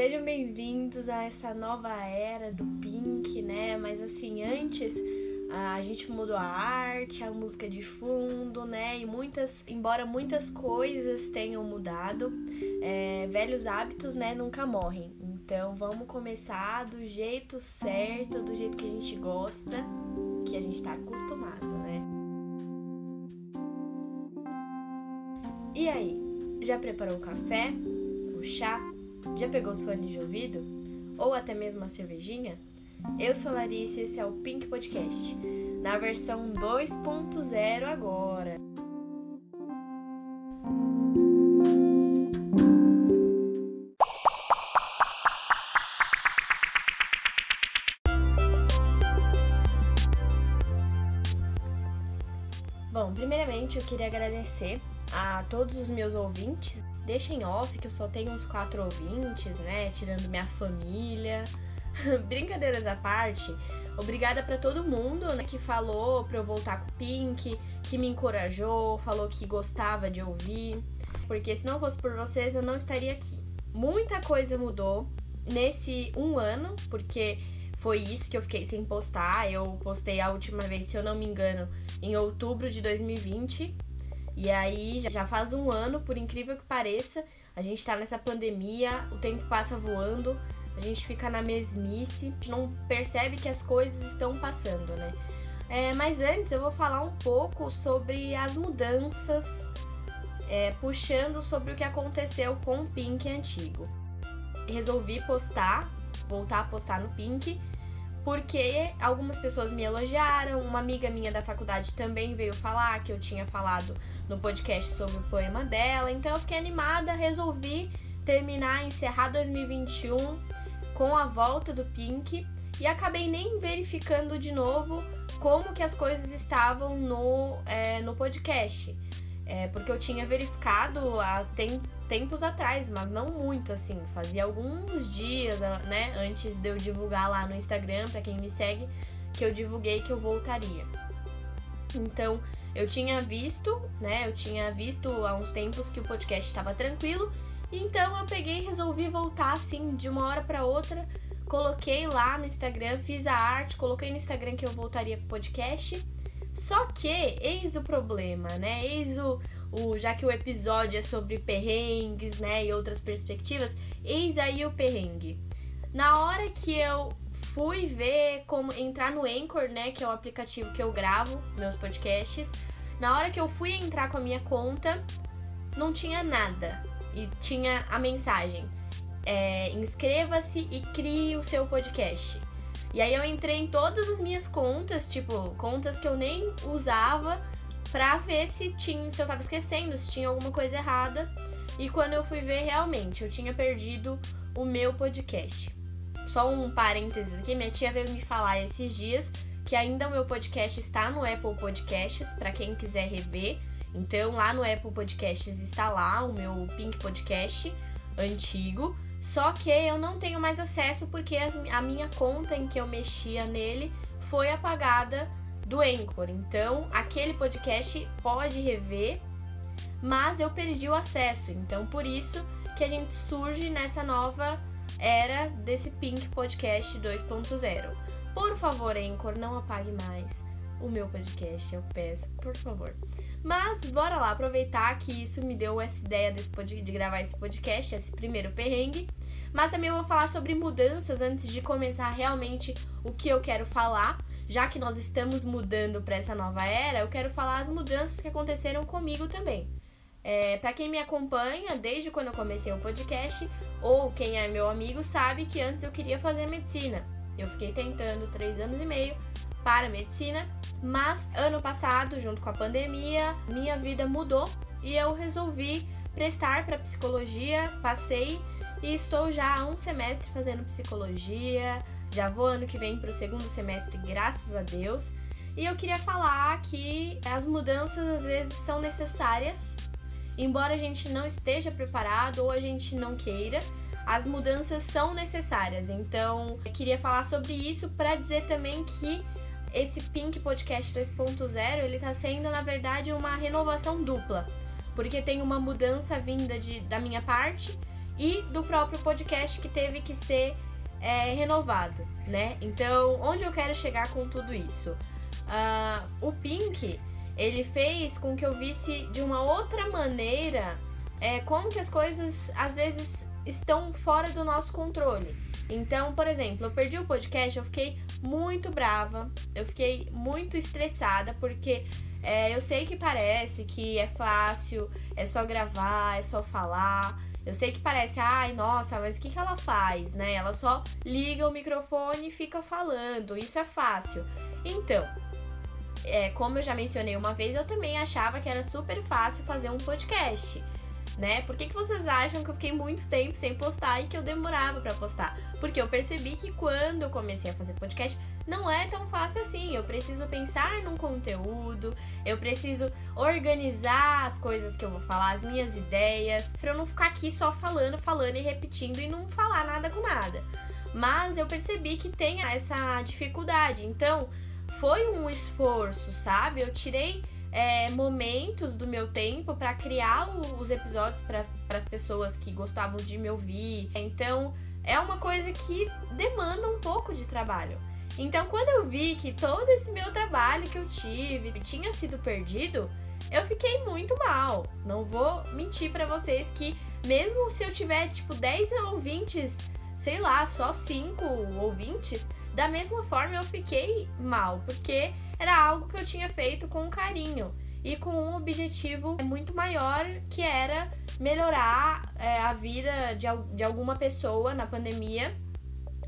sejam bem-vindos a essa nova era do Pink, né? Mas assim, antes a gente mudou a arte, a música de fundo, né? E muitas, embora muitas coisas tenham mudado, é, velhos hábitos, né, nunca morrem. Então vamos começar do jeito certo, do jeito que a gente gosta, que a gente tá acostumado, né? E aí, já preparou o café? O chá? Já pegou os fones de ouvido? Ou até mesmo a cervejinha? Eu sou a Larissa e esse é o Pink Podcast, na versão 2.0 agora. Bom, primeiramente eu queria agradecer a todos os meus ouvintes deixa em off que eu só tenho uns quatro ouvintes, né? Tirando minha família. Brincadeiras à parte, obrigada para todo mundo né, que falou pra eu voltar com o Pink, que me encorajou, falou que gostava de ouvir. Porque se não fosse por vocês, eu não estaria aqui. Muita coisa mudou nesse um ano, porque foi isso que eu fiquei sem postar. Eu postei a última vez, se eu não me engano, em outubro de 2020. E aí já faz um ano, por incrível que pareça, a gente tá nessa pandemia, o tempo passa voando, a gente fica na mesmice, a gente não percebe que as coisas estão passando, né? É, mas antes eu vou falar um pouco sobre as mudanças, é, puxando sobre o que aconteceu com o Pink antigo. Resolvi postar, voltar a postar no Pink, porque algumas pessoas me elogiaram, uma amiga minha da faculdade também veio falar que eu tinha falado no podcast sobre o poema dela, então eu fiquei animada, resolvi terminar, encerrar 2021 com a volta do Pink e acabei nem verificando de novo como que as coisas estavam no, é, no podcast. É, porque eu tinha verificado há tem, tempos atrás, mas não muito assim. Fazia alguns dias, né, antes de eu divulgar lá no Instagram, para quem me segue, que eu divulguei que eu voltaria. Então, eu tinha visto, né, eu tinha visto há uns tempos que o podcast estava tranquilo, então eu peguei e resolvi voltar assim de uma hora para outra. Coloquei lá no Instagram, fiz a arte, coloquei no Instagram que eu voltaria pro podcast só que, eis o problema, né? Eis o, o. Já que o episódio é sobre perrengues, né? E outras perspectivas, eis aí o perrengue. Na hora que eu fui ver como entrar no Anchor, né? Que é o aplicativo que eu gravo meus podcasts. Na hora que eu fui entrar com a minha conta, não tinha nada. E tinha a mensagem: é, inscreva-se e crie o seu podcast. E aí eu entrei em todas as minhas contas, tipo, contas que eu nem usava, pra ver se tinha, se eu tava esquecendo, se tinha alguma coisa errada. E quando eu fui ver, realmente, eu tinha perdido o meu podcast. Só um parênteses aqui, minha tia veio me falar esses dias que ainda o meu podcast está no Apple Podcasts, para quem quiser rever. Então, lá no Apple Podcasts está lá o meu Pink Podcast antigo. Só que eu não tenho mais acesso porque a minha conta em que eu mexia nele foi apagada do Anchor. Então, aquele podcast pode rever, mas eu perdi o acesso. Então, por isso que a gente surge nessa nova era desse Pink Podcast 2.0. Por favor, Anchor, não apague mais o meu podcast, eu peço, por favor. Mas bora lá aproveitar que isso me deu essa ideia desse de gravar esse podcast, esse primeiro perrengue. Mas também eu vou falar sobre mudanças antes de começar realmente o que eu quero falar. Já que nós estamos mudando para essa nova era, eu quero falar as mudanças que aconteceram comigo também. É, para quem me acompanha desde quando eu comecei o podcast, ou quem é meu amigo, sabe que antes eu queria fazer medicina. Eu fiquei tentando três anos e meio para medicina, mas ano passado, junto com a pandemia, minha vida mudou e eu resolvi prestar para psicologia, passei e estou já há um semestre fazendo psicologia, já vou ano que vem para o segundo semestre, graças a Deus. E eu queria falar que as mudanças às vezes são necessárias, embora a gente não esteja preparado ou a gente não queira, as mudanças são necessárias. Então, eu queria falar sobre isso para dizer também que esse Pink Podcast 2.0, ele está sendo, na verdade, uma renovação dupla. Porque tem uma mudança vinda de, da minha parte e do próprio podcast que teve que ser é, renovado, né? Então, onde eu quero chegar com tudo isso? Uh, o Pink, ele fez com que eu visse de uma outra maneira é, como que as coisas às vezes estão fora do nosso controle. Então, por exemplo, eu perdi o podcast, eu fiquei muito brava, eu fiquei muito estressada, porque é, eu sei que parece que é fácil, é só gravar, é só falar. Eu sei que parece, ai, nossa, mas o que, que ela faz, né? Ela só liga o microfone e fica falando. Isso é fácil. Então, é, como eu já mencionei uma vez, eu também achava que era super fácil fazer um podcast né? Por que, que vocês acham que eu fiquei muito tempo sem postar e que eu demorava para postar? Porque eu percebi que quando eu comecei a fazer podcast, não é tão fácil assim. Eu preciso pensar num conteúdo, eu preciso organizar as coisas que eu vou falar, as minhas ideias, para eu não ficar aqui só falando, falando e repetindo e não falar nada com nada. Mas eu percebi que tem essa dificuldade. Então, foi um esforço, sabe? Eu tirei é, momentos do meu tempo para criar os episódios para as pessoas que gostavam de me ouvir. Então, é uma coisa que demanda um pouco de trabalho. Então, quando eu vi que todo esse meu trabalho que eu tive tinha sido perdido, eu fiquei muito mal. Não vou mentir para vocês que mesmo se eu tiver tipo 10 ouvintes, sei lá, só 5 ouvintes, da mesma forma eu fiquei mal, porque era algo que eu tinha feito com carinho e com um objetivo muito maior que era melhorar é, a vida de, de alguma pessoa na pandemia,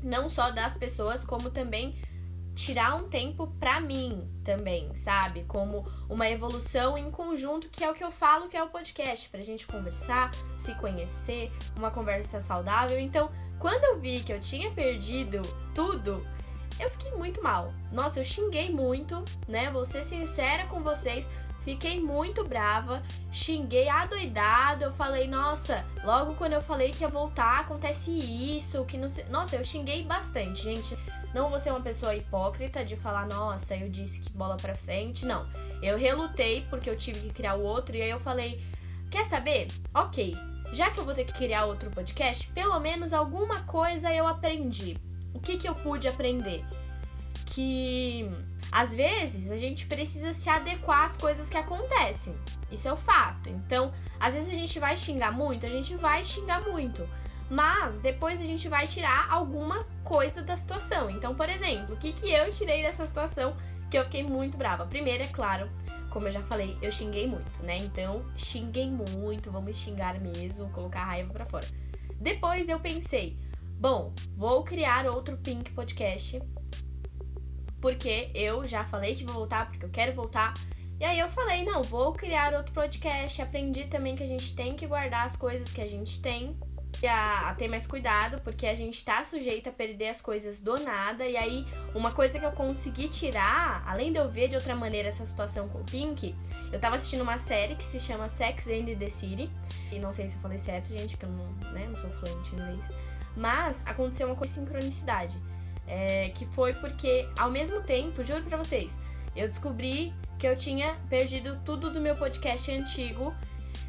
não só das pessoas, como também tirar um tempo para mim também, sabe? Como uma evolução em conjunto, que é o que eu falo que é o podcast, pra gente conversar, se conhecer, uma conversa saudável. Então, quando eu vi que eu tinha perdido tudo, eu fiquei muito mal. Nossa, eu xinguei muito, né? Vou ser sincera com vocês. Fiquei muito brava, xinguei adoidado. Eu falei, nossa, logo quando eu falei que ia voltar, acontece isso, que não sei. Nossa, eu xinguei bastante, gente. Não vou ser uma pessoa hipócrita de falar, nossa, eu disse que bola pra frente. Não. Eu relutei porque eu tive que criar o outro. E aí eu falei, quer saber? Ok. Já que eu vou ter que criar outro podcast, pelo menos alguma coisa eu aprendi o que, que eu pude aprender? Que às vezes a gente precisa se adequar às coisas que acontecem. Isso é o fato. Então, às vezes a gente vai xingar muito, a gente vai xingar muito. Mas depois a gente vai tirar alguma coisa da situação. Então, por exemplo, o que, que eu tirei dessa situação que eu fiquei muito brava? Primeiro, é claro, como eu já falei, eu xinguei muito, né? Então, xinguei muito, vamos xingar mesmo, colocar a raiva pra fora. Depois eu pensei, Bom, vou criar outro Pink Podcast. Porque eu já falei que vou voltar, porque eu quero voltar. E aí eu falei, não, vou criar outro podcast. Aprendi também que a gente tem que guardar as coisas que a gente tem. E a, a ter mais cuidado, porque a gente tá sujeito a perder as coisas do nada. E aí, uma coisa que eu consegui tirar, além de eu ver de outra maneira essa situação com o Pink, eu tava assistindo uma série que se chama Sex and the City. E não sei se eu falei certo, gente, que eu não, né, não sou fluente em inglês. Mas aconteceu uma coisa de sincronicidade. É, que foi porque, ao mesmo tempo, juro pra vocês, eu descobri que eu tinha perdido tudo do meu podcast antigo.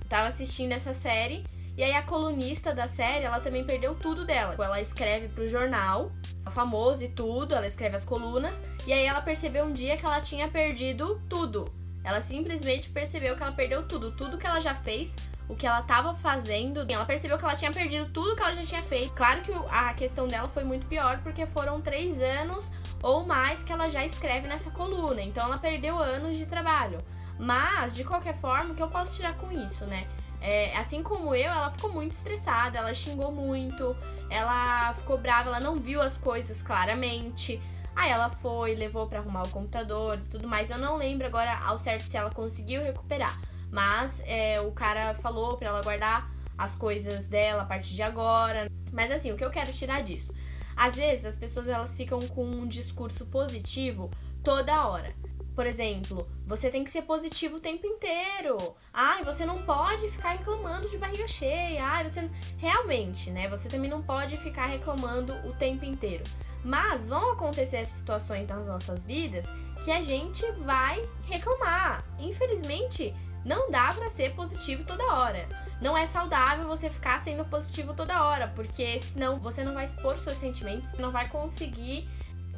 Tava assistindo essa série. E aí a colunista da série, ela também perdeu tudo dela. Ela escreve pro jornal, famoso e tudo, ela escreve as colunas. E aí ela percebeu um dia que ela tinha perdido tudo. Ela simplesmente percebeu que ela perdeu tudo. Tudo que ela já fez o que ela estava fazendo, ela percebeu que ela tinha perdido tudo que ela já tinha feito. Claro que a questão dela foi muito pior, porque foram três anos ou mais que ela já escreve nessa coluna. Então ela perdeu anos de trabalho. Mas, de qualquer forma, o que eu posso tirar com isso, né? É, assim como eu, ela ficou muito estressada, ela xingou muito, ela ficou brava, ela não viu as coisas claramente. Aí ela foi, levou para arrumar o computador e tudo mais. Eu não lembro agora ao certo se ela conseguiu recuperar. Mas é, o cara falou para ela guardar as coisas dela a partir de agora. Mas assim, o que eu quero tirar disso? Às vezes as pessoas elas ficam com um discurso positivo toda hora. Por exemplo, você tem que ser positivo o tempo inteiro. Ai, você não pode ficar reclamando de barriga cheia. Ai, você realmente, né? Você também não pode ficar reclamando o tempo inteiro. Mas vão acontecer situações nas nossas vidas que a gente vai reclamar. Infelizmente, Não dá para ser positivo toda hora. Não é saudável você ficar sendo positivo toda hora, porque senão você não vai expor seus sentimentos, não vai conseguir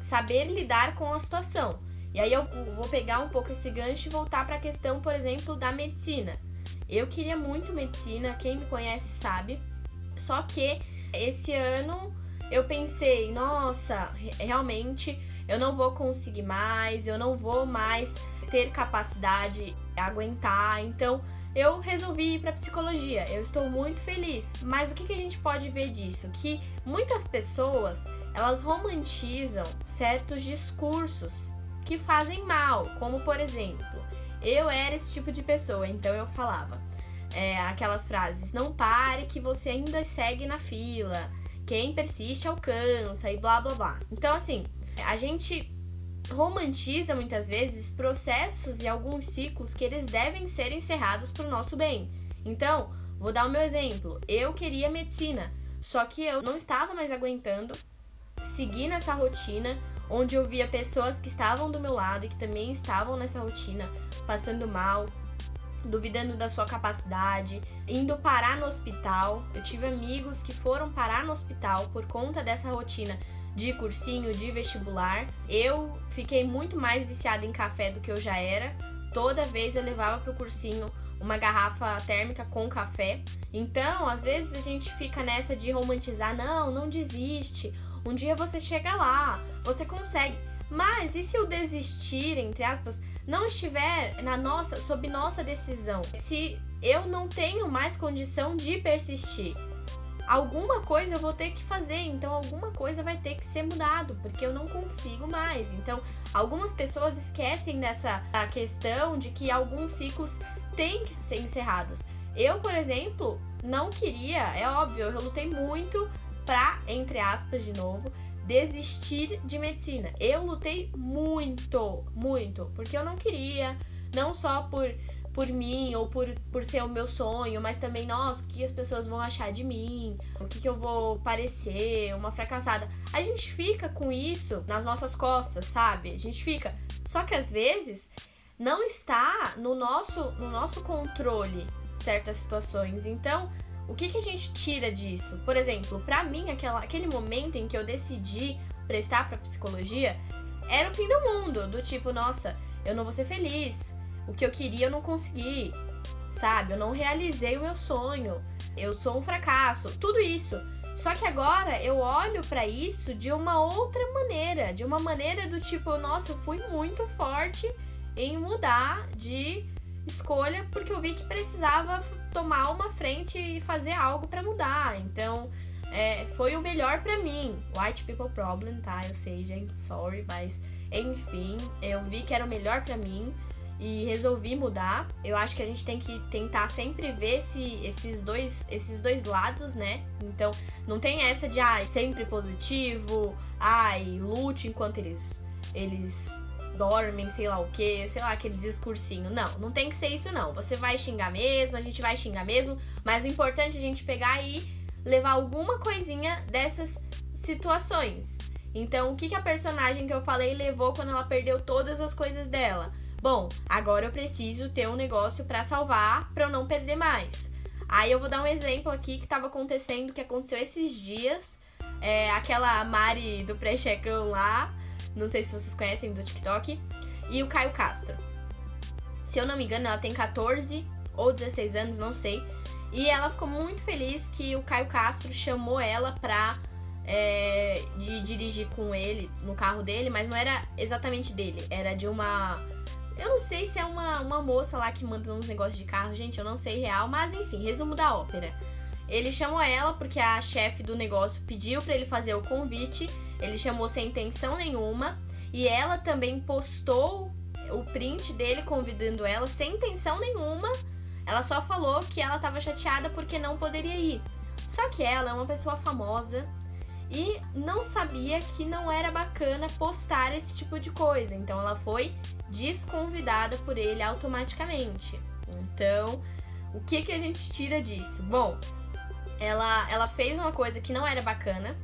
saber lidar com a situação. E aí eu vou pegar um pouco esse gancho e voltar para a questão, por exemplo, da medicina. Eu queria muito medicina, quem me conhece sabe. Só que esse ano eu pensei, nossa, realmente eu não vou conseguir mais, eu não vou mais ter capacidade de aguentar. Então eu resolvi ir para psicologia. Eu estou muito feliz. Mas o que, que a gente pode ver disso? Que muitas pessoas elas romantizam certos discursos que fazem mal, como por exemplo, eu era esse tipo de pessoa, então eu falava é, aquelas frases: não pare que você ainda segue na fila, quem persiste alcança e blá blá blá. Então, assim, a gente romantiza muitas vezes processos e alguns ciclos que eles devem ser encerrados para o nosso bem. Então, vou dar o meu exemplo. Eu queria medicina, só que eu não estava mais aguentando seguir nessa rotina onde eu via pessoas que estavam do meu lado e que também estavam nessa rotina, passando mal, duvidando da sua capacidade, indo parar no hospital. Eu tive amigos que foram parar no hospital por conta dessa rotina de cursinho, de vestibular. Eu fiquei muito mais viciada em café do que eu já era. Toda vez eu levava pro cursinho uma garrafa térmica com café. Então, às vezes a gente fica nessa de romantizar, não, não desiste. Um dia você chega lá, você consegue. Mas e se o desistir, entre aspas, não estiver na nossa, sob nossa decisão, se eu não tenho mais condição de persistir, alguma coisa eu vou ter que fazer, então alguma coisa vai ter que ser mudado, porque eu não consigo mais. Então, algumas pessoas esquecem dessa questão de que alguns ciclos têm que ser encerrados. Eu, por exemplo, não queria, é óbvio, eu lutei muito pra, entre aspas, de novo, desistir de medicina. Eu lutei muito, muito, porque eu não queria, não só por por mim ou por, por ser o meu sonho, mas também, nossa, o que as pessoas vão achar de mim, o que, que eu vou parecer, uma fracassada. A gente fica com isso nas nossas costas, sabe? A gente fica. Só que às vezes não está no nosso, no nosso controle certas situações. Então, o que, que a gente tira disso? Por exemplo, para mim, aquela, aquele momento em que eu decidi prestar para psicologia era o fim do mundo. Do tipo, nossa, eu não vou ser feliz. O que eu queria eu não consegui. Sabe? Eu não realizei o meu sonho. Eu sou um fracasso. Tudo isso. Só que agora eu olho para isso de uma outra maneira. De uma maneira do tipo, nossa, eu fui muito forte em mudar de escolha porque eu vi que precisava tomar uma frente e fazer algo para mudar. Então, é, foi o melhor para mim. White people problem, tá? Eu sei, gente, sorry, mas enfim, eu vi que era o melhor para mim e resolvi mudar. Eu acho que a gente tem que tentar sempre ver esse, esses, dois, esses dois lados, né? Então, não tem essa de, ai, ah, sempre positivo, ai, lute enquanto eles, eles dormem, sei lá o que, sei lá, aquele discursinho. Não, não tem que ser isso não. Você vai xingar mesmo, a gente vai xingar mesmo, mas o importante é a gente pegar e levar alguma coisinha dessas situações. Então, o que, que a personagem que eu falei levou quando ela perdeu todas as coisas dela? Bom, agora eu preciso ter um negócio para salvar, para eu não perder mais. Aí eu vou dar um exemplo aqui que estava acontecendo, que aconteceu esses dias. É, aquela Mari do pré-checão lá, não sei se vocês conhecem do TikTok, e o Caio Castro. Se eu não me engano, ela tem 14 ou 16 anos, não sei. E ela ficou muito feliz que o Caio Castro chamou ela pra é, dirigir com ele no carro dele, mas não era exatamente dele, era de uma. Eu não sei se é uma, uma moça lá que manda uns negócios de carro, gente, eu não sei real, mas enfim, resumo da ópera. Ele chamou ela porque a chefe do negócio pediu para ele fazer o convite ele chamou sem intenção nenhuma e ela também postou o print dele convidando ela sem intenção nenhuma. Ela só falou que ela estava chateada porque não poderia ir. Só que ela é uma pessoa famosa e não sabia que não era bacana postar esse tipo de coisa. Então ela foi desconvidada por ele automaticamente. Então, o que que a gente tira disso? Bom, ela ela fez uma coisa que não era bacana,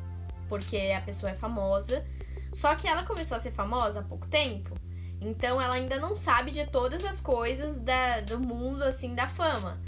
porque a pessoa é famosa. Só que ela começou a ser famosa há pouco tempo. Então ela ainda não sabe de todas as coisas da, do mundo, assim, da fama.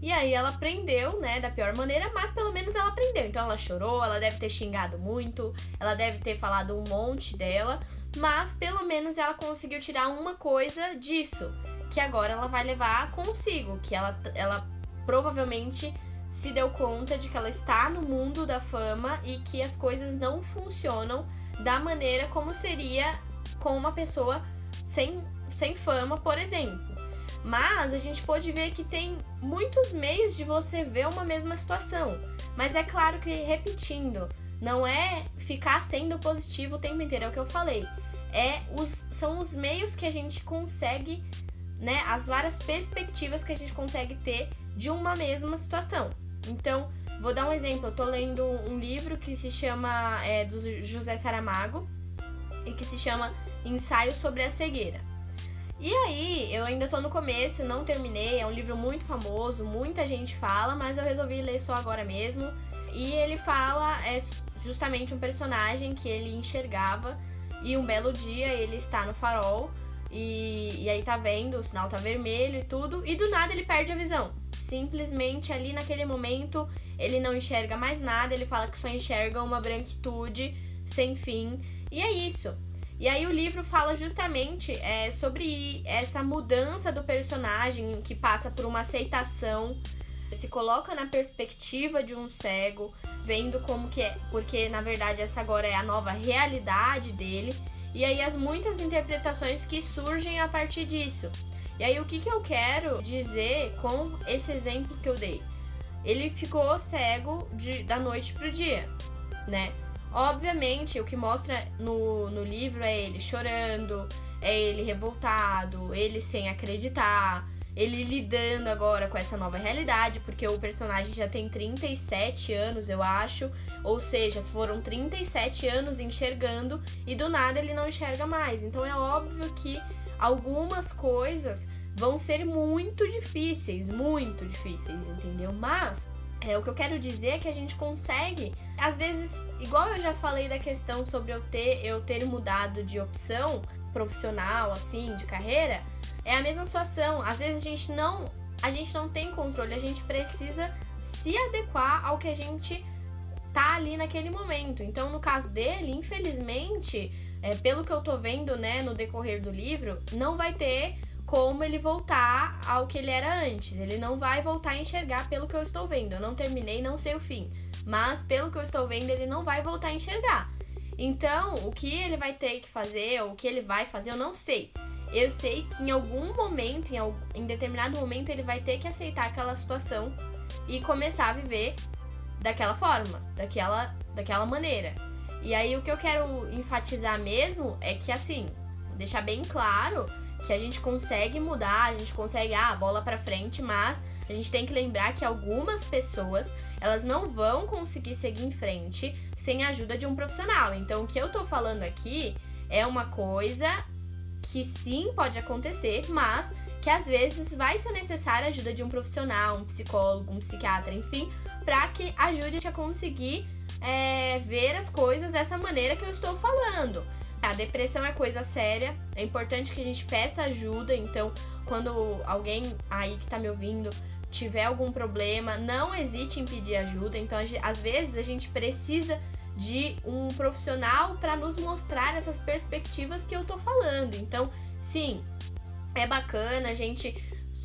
E aí ela aprendeu, né, da pior maneira, mas pelo menos ela aprendeu. Então ela chorou, ela deve ter xingado muito, ela deve ter falado um monte dela, mas pelo menos ela conseguiu tirar uma coisa disso, que agora ela vai levar consigo, que ela, ela provavelmente se deu conta de que ela está no mundo da fama e que as coisas não funcionam da maneira como seria com uma pessoa sem, sem fama, por exemplo. Mas a gente pode ver que tem muitos meios de você ver uma mesma situação. Mas é claro que, repetindo, não é ficar sendo positivo o tempo inteiro, é o que eu falei. É os, são os meios que a gente consegue, né? As várias perspectivas que a gente consegue ter de uma mesma situação. Então, vou dar um exemplo. Eu tô lendo um livro que se chama é, do José Saramago e que se chama Ensaio sobre a Cegueira. E aí, eu ainda tô no começo, não terminei, é um livro muito famoso, muita gente fala, mas eu resolvi ler só agora mesmo. E ele fala é justamente um personagem que ele enxergava e um belo dia ele está no farol e, e aí tá vendo, o sinal tá vermelho e tudo, e do nada ele perde a visão. Simplesmente ali naquele momento ele não enxerga mais nada, ele fala que só enxerga uma branquitude sem fim. E é isso. E aí o livro fala justamente é, sobre essa mudança do personagem que passa por uma aceitação, se coloca na perspectiva de um cego, vendo como que é, porque na verdade essa agora é a nova realidade dele, e aí as muitas interpretações que surgem a partir disso. E aí o que, que eu quero dizer com esse exemplo que eu dei? Ele ficou cego de, da noite pro dia, né? Obviamente, o que mostra no, no livro é ele chorando, é ele revoltado, ele sem acreditar, ele lidando agora com essa nova realidade, porque o personagem já tem 37 anos, eu acho. Ou seja, foram 37 anos enxergando e do nada ele não enxerga mais. Então é óbvio que algumas coisas vão ser muito difíceis, muito difíceis, entendeu? Mas é, o que eu quero dizer é que a gente consegue, às vezes, igual eu já falei da questão sobre eu ter, eu ter mudado de opção profissional, assim, de carreira, é a mesma situação. Às vezes a gente não, a gente não tem controle, a gente precisa se adequar ao que a gente tá ali naquele momento. Então, no caso dele, infelizmente, é, pelo que eu tô vendo, né, no decorrer do livro, não vai ter como ele voltar ao que ele era antes. Ele não vai voltar a enxergar pelo que eu estou vendo. Eu não terminei, não sei o fim. Mas pelo que eu estou vendo, ele não vai voltar a enxergar. Então, o que ele vai ter que fazer, ou o que ele vai fazer, eu não sei. Eu sei que em algum momento, em, algum, em determinado momento, ele vai ter que aceitar aquela situação e começar a viver daquela forma, daquela, daquela maneira. E aí o que eu quero enfatizar mesmo é que assim, deixar bem claro que a gente consegue mudar, a gente consegue, ah, bola para frente, mas a gente tem que lembrar que algumas pessoas, elas não vão conseguir seguir em frente sem a ajuda de um profissional. Então, o que eu tô falando aqui é uma coisa que sim pode acontecer, mas que às vezes vai ser necessária a ajuda de um profissional, um psicólogo, um psiquiatra, enfim, para que ajude a a conseguir é, ver as coisas dessa maneira que eu estou falando. A depressão é coisa séria, é importante que a gente peça ajuda, então quando alguém aí que tá me ouvindo tiver algum problema, não hesite em pedir ajuda. Então, às vezes a gente precisa de um profissional para nos mostrar essas perspectivas que eu tô falando. Então, sim, é bacana, a gente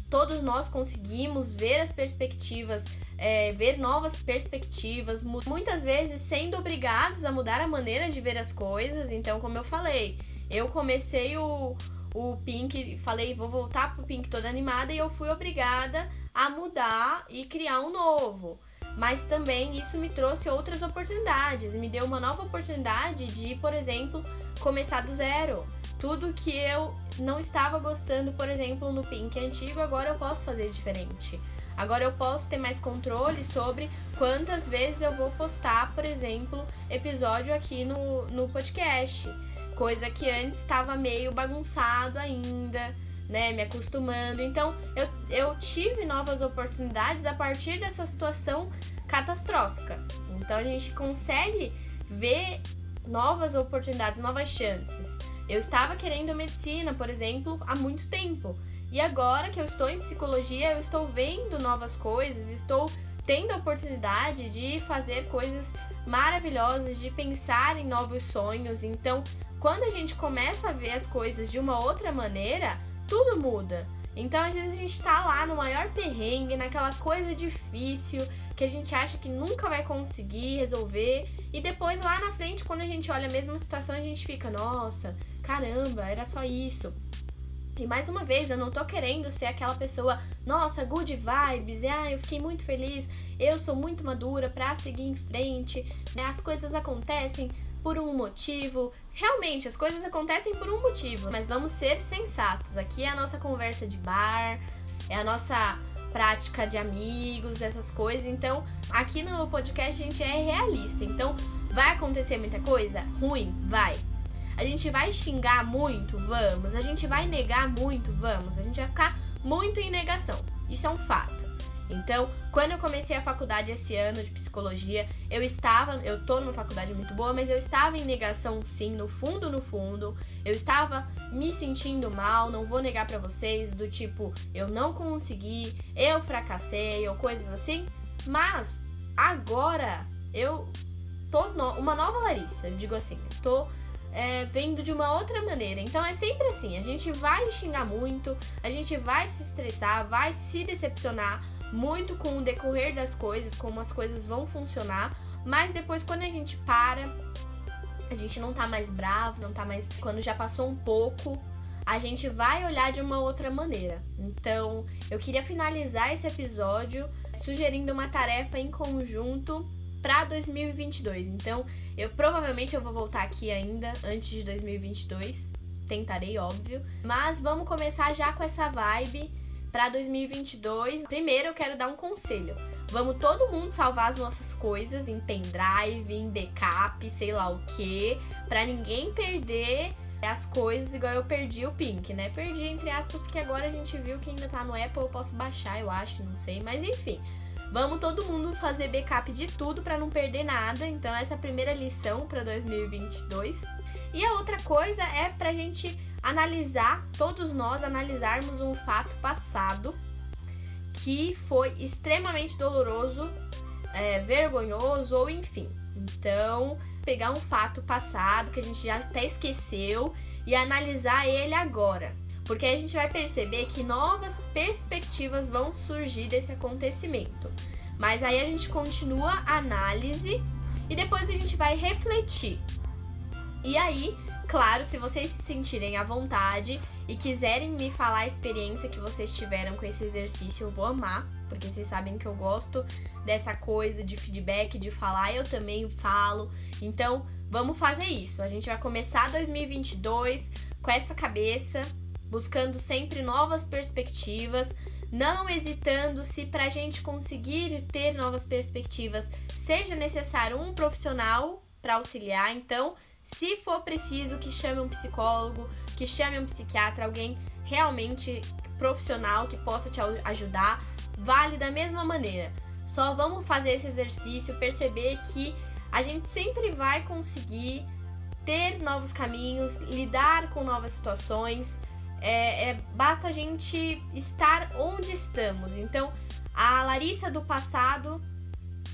todos nós conseguimos ver as perspectivas é, ver novas perspectivas, muitas vezes sendo obrigados a mudar a maneira de ver as coisas. Então, como eu falei, eu comecei o, o Pink, falei, vou voltar pro Pink toda animada e eu fui obrigada a mudar e criar um novo. Mas também isso me trouxe outras oportunidades, me deu uma nova oportunidade de, por exemplo, começar do zero. Tudo que eu não estava gostando, por exemplo, no Pink antigo, agora eu posso fazer diferente. Agora eu posso ter mais controle sobre quantas vezes eu vou postar, por exemplo, episódio aqui no, no podcast. Coisa que antes estava meio bagunçado ainda, né? Me acostumando. Então eu, eu tive novas oportunidades a partir dessa situação catastrófica. Então a gente consegue ver novas oportunidades, novas chances. Eu estava querendo medicina, por exemplo, há muito tempo. E agora que eu estou em psicologia, eu estou vendo novas coisas, estou tendo a oportunidade de fazer coisas maravilhosas, de pensar em novos sonhos. Então, quando a gente começa a ver as coisas de uma outra maneira, tudo muda. Então, às vezes, a gente tá lá no maior perrengue, naquela coisa difícil que a gente acha que nunca vai conseguir resolver, e depois lá na frente, quando a gente olha a mesma situação, a gente fica, nossa, caramba, era só isso. E mais uma vez, eu não tô querendo ser aquela pessoa, nossa, good vibes, ah, eu fiquei muito feliz, eu sou muito madura pra seguir em frente, né? As coisas acontecem por um motivo. Realmente, as coisas acontecem por um motivo, mas vamos ser sensatos. Aqui é a nossa conversa de bar, é a nossa prática de amigos, essas coisas. Então, aqui no podcast a gente é realista. Então, vai acontecer muita coisa ruim? Vai. A gente vai xingar muito? Vamos. A gente vai negar muito? Vamos. A gente vai ficar muito em negação. Isso é um fato. Então, quando eu comecei a faculdade esse ano de psicologia, eu estava, eu tô numa faculdade muito boa, mas eu estava em negação sim, no fundo, no fundo. Eu estava me sentindo mal, não vou negar para vocês, do tipo, eu não consegui, eu fracassei ou coisas assim. Mas agora eu tô no, uma nova Larissa, eu digo assim, tô é, vendo de uma outra maneira. Então é sempre assim: a gente vai xingar muito, a gente vai se estressar, vai se decepcionar muito com o decorrer das coisas, como as coisas vão funcionar, mas depois quando a gente para, a gente não tá mais bravo, não tá mais. Quando já passou um pouco, a gente vai olhar de uma outra maneira. Então, eu queria finalizar esse episódio sugerindo uma tarefa em conjunto para 2022. Então, eu provavelmente eu vou voltar aqui ainda antes de 2022. Tentarei, óbvio. Mas vamos começar já com essa vibe para 2022. Primeiro, eu quero dar um conselho. Vamos todo mundo salvar as nossas coisas em pendrive, em backup, sei lá o que, para ninguém perder as coisas igual eu perdi o Pink, né? Perdi entre aspas porque agora a gente viu que ainda tá no Apple, eu posso baixar, eu acho, não sei, mas enfim. Vamos todo mundo fazer backup de tudo para não perder nada. Então essa é a primeira lição para 2022. E a outra coisa é pra gente analisar, todos nós analisarmos um fato passado que foi extremamente doloroso, é, vergonhoso ou enfim. Então, pegar um fato passado que a gente já até esqueceu e analisar ele agora. Porque a gente vai perceber que novas perspectivas vão surgir desse acontecimento. Mas aí a gente continua a análise e depois a gente vai refletir. E aí, claro, se vocês se sentirem à vontade e quiserem me falar a experiência que vocês tiveram com esse exercício, eu vou amar, porque vocês sabem que eu gosto dessa coisa de feedback, de falar, eu também falo. Então, vamos fazer isso. A gente vai começar 2022 com essa cabeça buscando sempre novas perspectivas, não hesitando se para a gente conseguir ter novas perspectivas seja necessário um profissional para auxiliar. Então, se for preciso, que chame um psicólogo, que chame um psiquiatra, alguém realmente profissional que possa te ajudar, vale da mesma maneira. Só vamos fazer esse exercício, perceber que a gente sempre vai conseguir ter novos caminhos, lidar com novas situações é, é, basta a gente estar onde estamos. Então, a Larissa do passado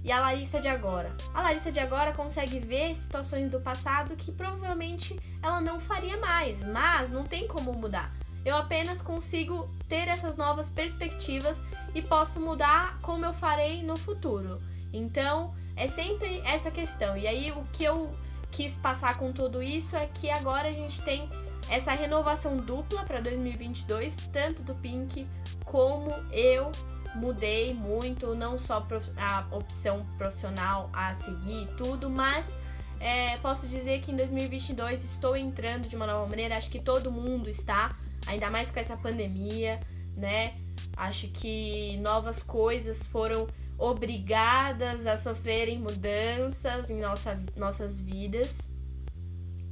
e a Larissa de agora. A Larissa de agora consegue ver situações do passado que provavelmente ela não faria mais, mas não tem como mudar. Eu apenas consigo ter essas novas perspectivas e posso mudar como eu farei no futuro. Então, é sempre essa questão. E aí, o que eu quis passar com tudo isso é que agora a gente tem essa renovação dupla para 2022, tanto do Pink como eu mudei muito, não só a opção profissional a seguir tudo, mas é, posso dizer que em 2022 estou entrando de uma nova maneira, acho que todo mundo está, ainda mais com essa pandemia, né? Acho que novas coisas foram obrigadas a sofrerem mudanças em nossa, nossas vidas.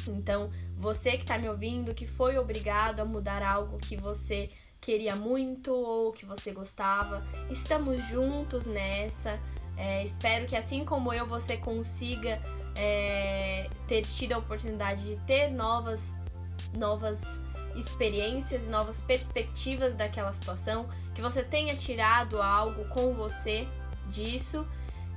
Então, você que está me ouvindo, que foi obrigado a mudar algo que você queria muito ou que você gostava, estamos juntos nessa. É, espero que assim como eu, você consiga é, ter tido a oportunidade de ter novas, novas experiências, novas perspectivas daquela situação, que você tenha tirado algo com você disso.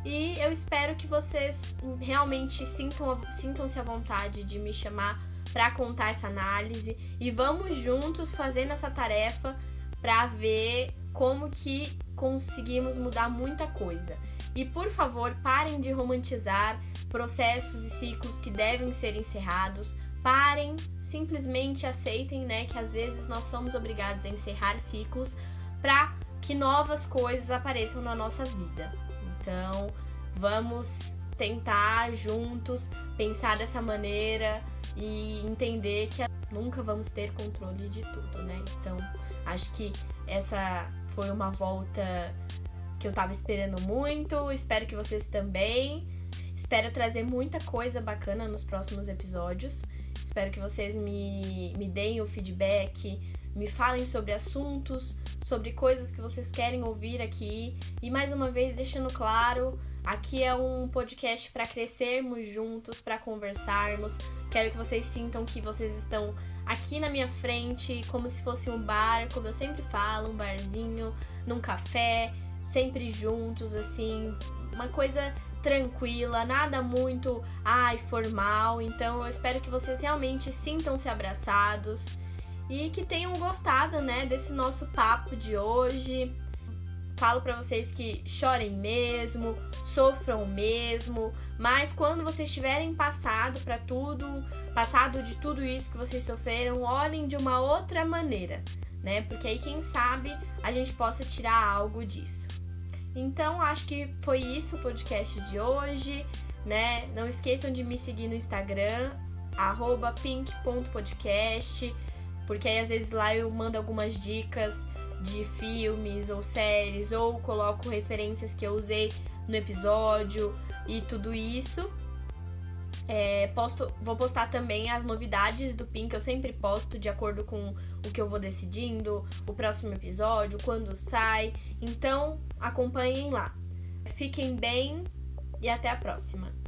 E eu espero que vocês realmente sintam sintam-se à vontade de me chamar para contar essa análise e vamos juntos fazendo essa tarefa para ver como que conseguimos mudar muita coisa. E por favor, parem de romantizar processos e ciclos que devem ser encerrados. Parem, simplesmente aceitem, né, que às vezes nós somos obrigados a encerrar ciclos para que novas coisas apareçam na nossa vida. Então, vamos tentar juntos pensar dessa maneira e entender que nunca vamos ter controle de tudo, né? Então, acho que essa foi uma volta que eu tava esperando muito. Espero que vocês também. Espero trazer muita coisa bacana nos próximos episódios. Espero que vocês me, me deem o feedback, me falem sobre assuntos, sobre coisas que vocês querem ouvir aqui. E mais uma vez, deixando claro, aqui é um podcast para crescermos juntos, para conversarmos. Quero que vocês sintam que vocês estão aqui na minha frente, como se fosse um bar, como eu sempre falo, um barzinho, num café sempre juntos, assim, uma coisa tranquila, nada muito ai formal. Então eu espero que vocês realmente sintam-se abraçados e que tenham gostado, né, desse nosso papo de hoje. Falo para vocês que chorem mesmo, sofram mesmo, mas quando vocês tiverem passado para tudo, passado de tudo isso que vocês sofreram, olhem de uma outra maneira, né? Porque aí quem sabe a gente possa tirar algo disso. Então, acho que foi isso o podcast de hoje, né? Não esqueçam de me seguir no Instagram, pink.podcast, porque aí às vezes lá eu mando algumas dicas de filmes ou séries, ou coloco referências que eu usei no episódio e tudo isso. É, posto, vou postar também as novidades do Pink, eu sempre posto de acordo com o que eu vou decidindo, o próximo episódio, quando sai. Então, acompanhem lá. Fiquem bem e até a próxima.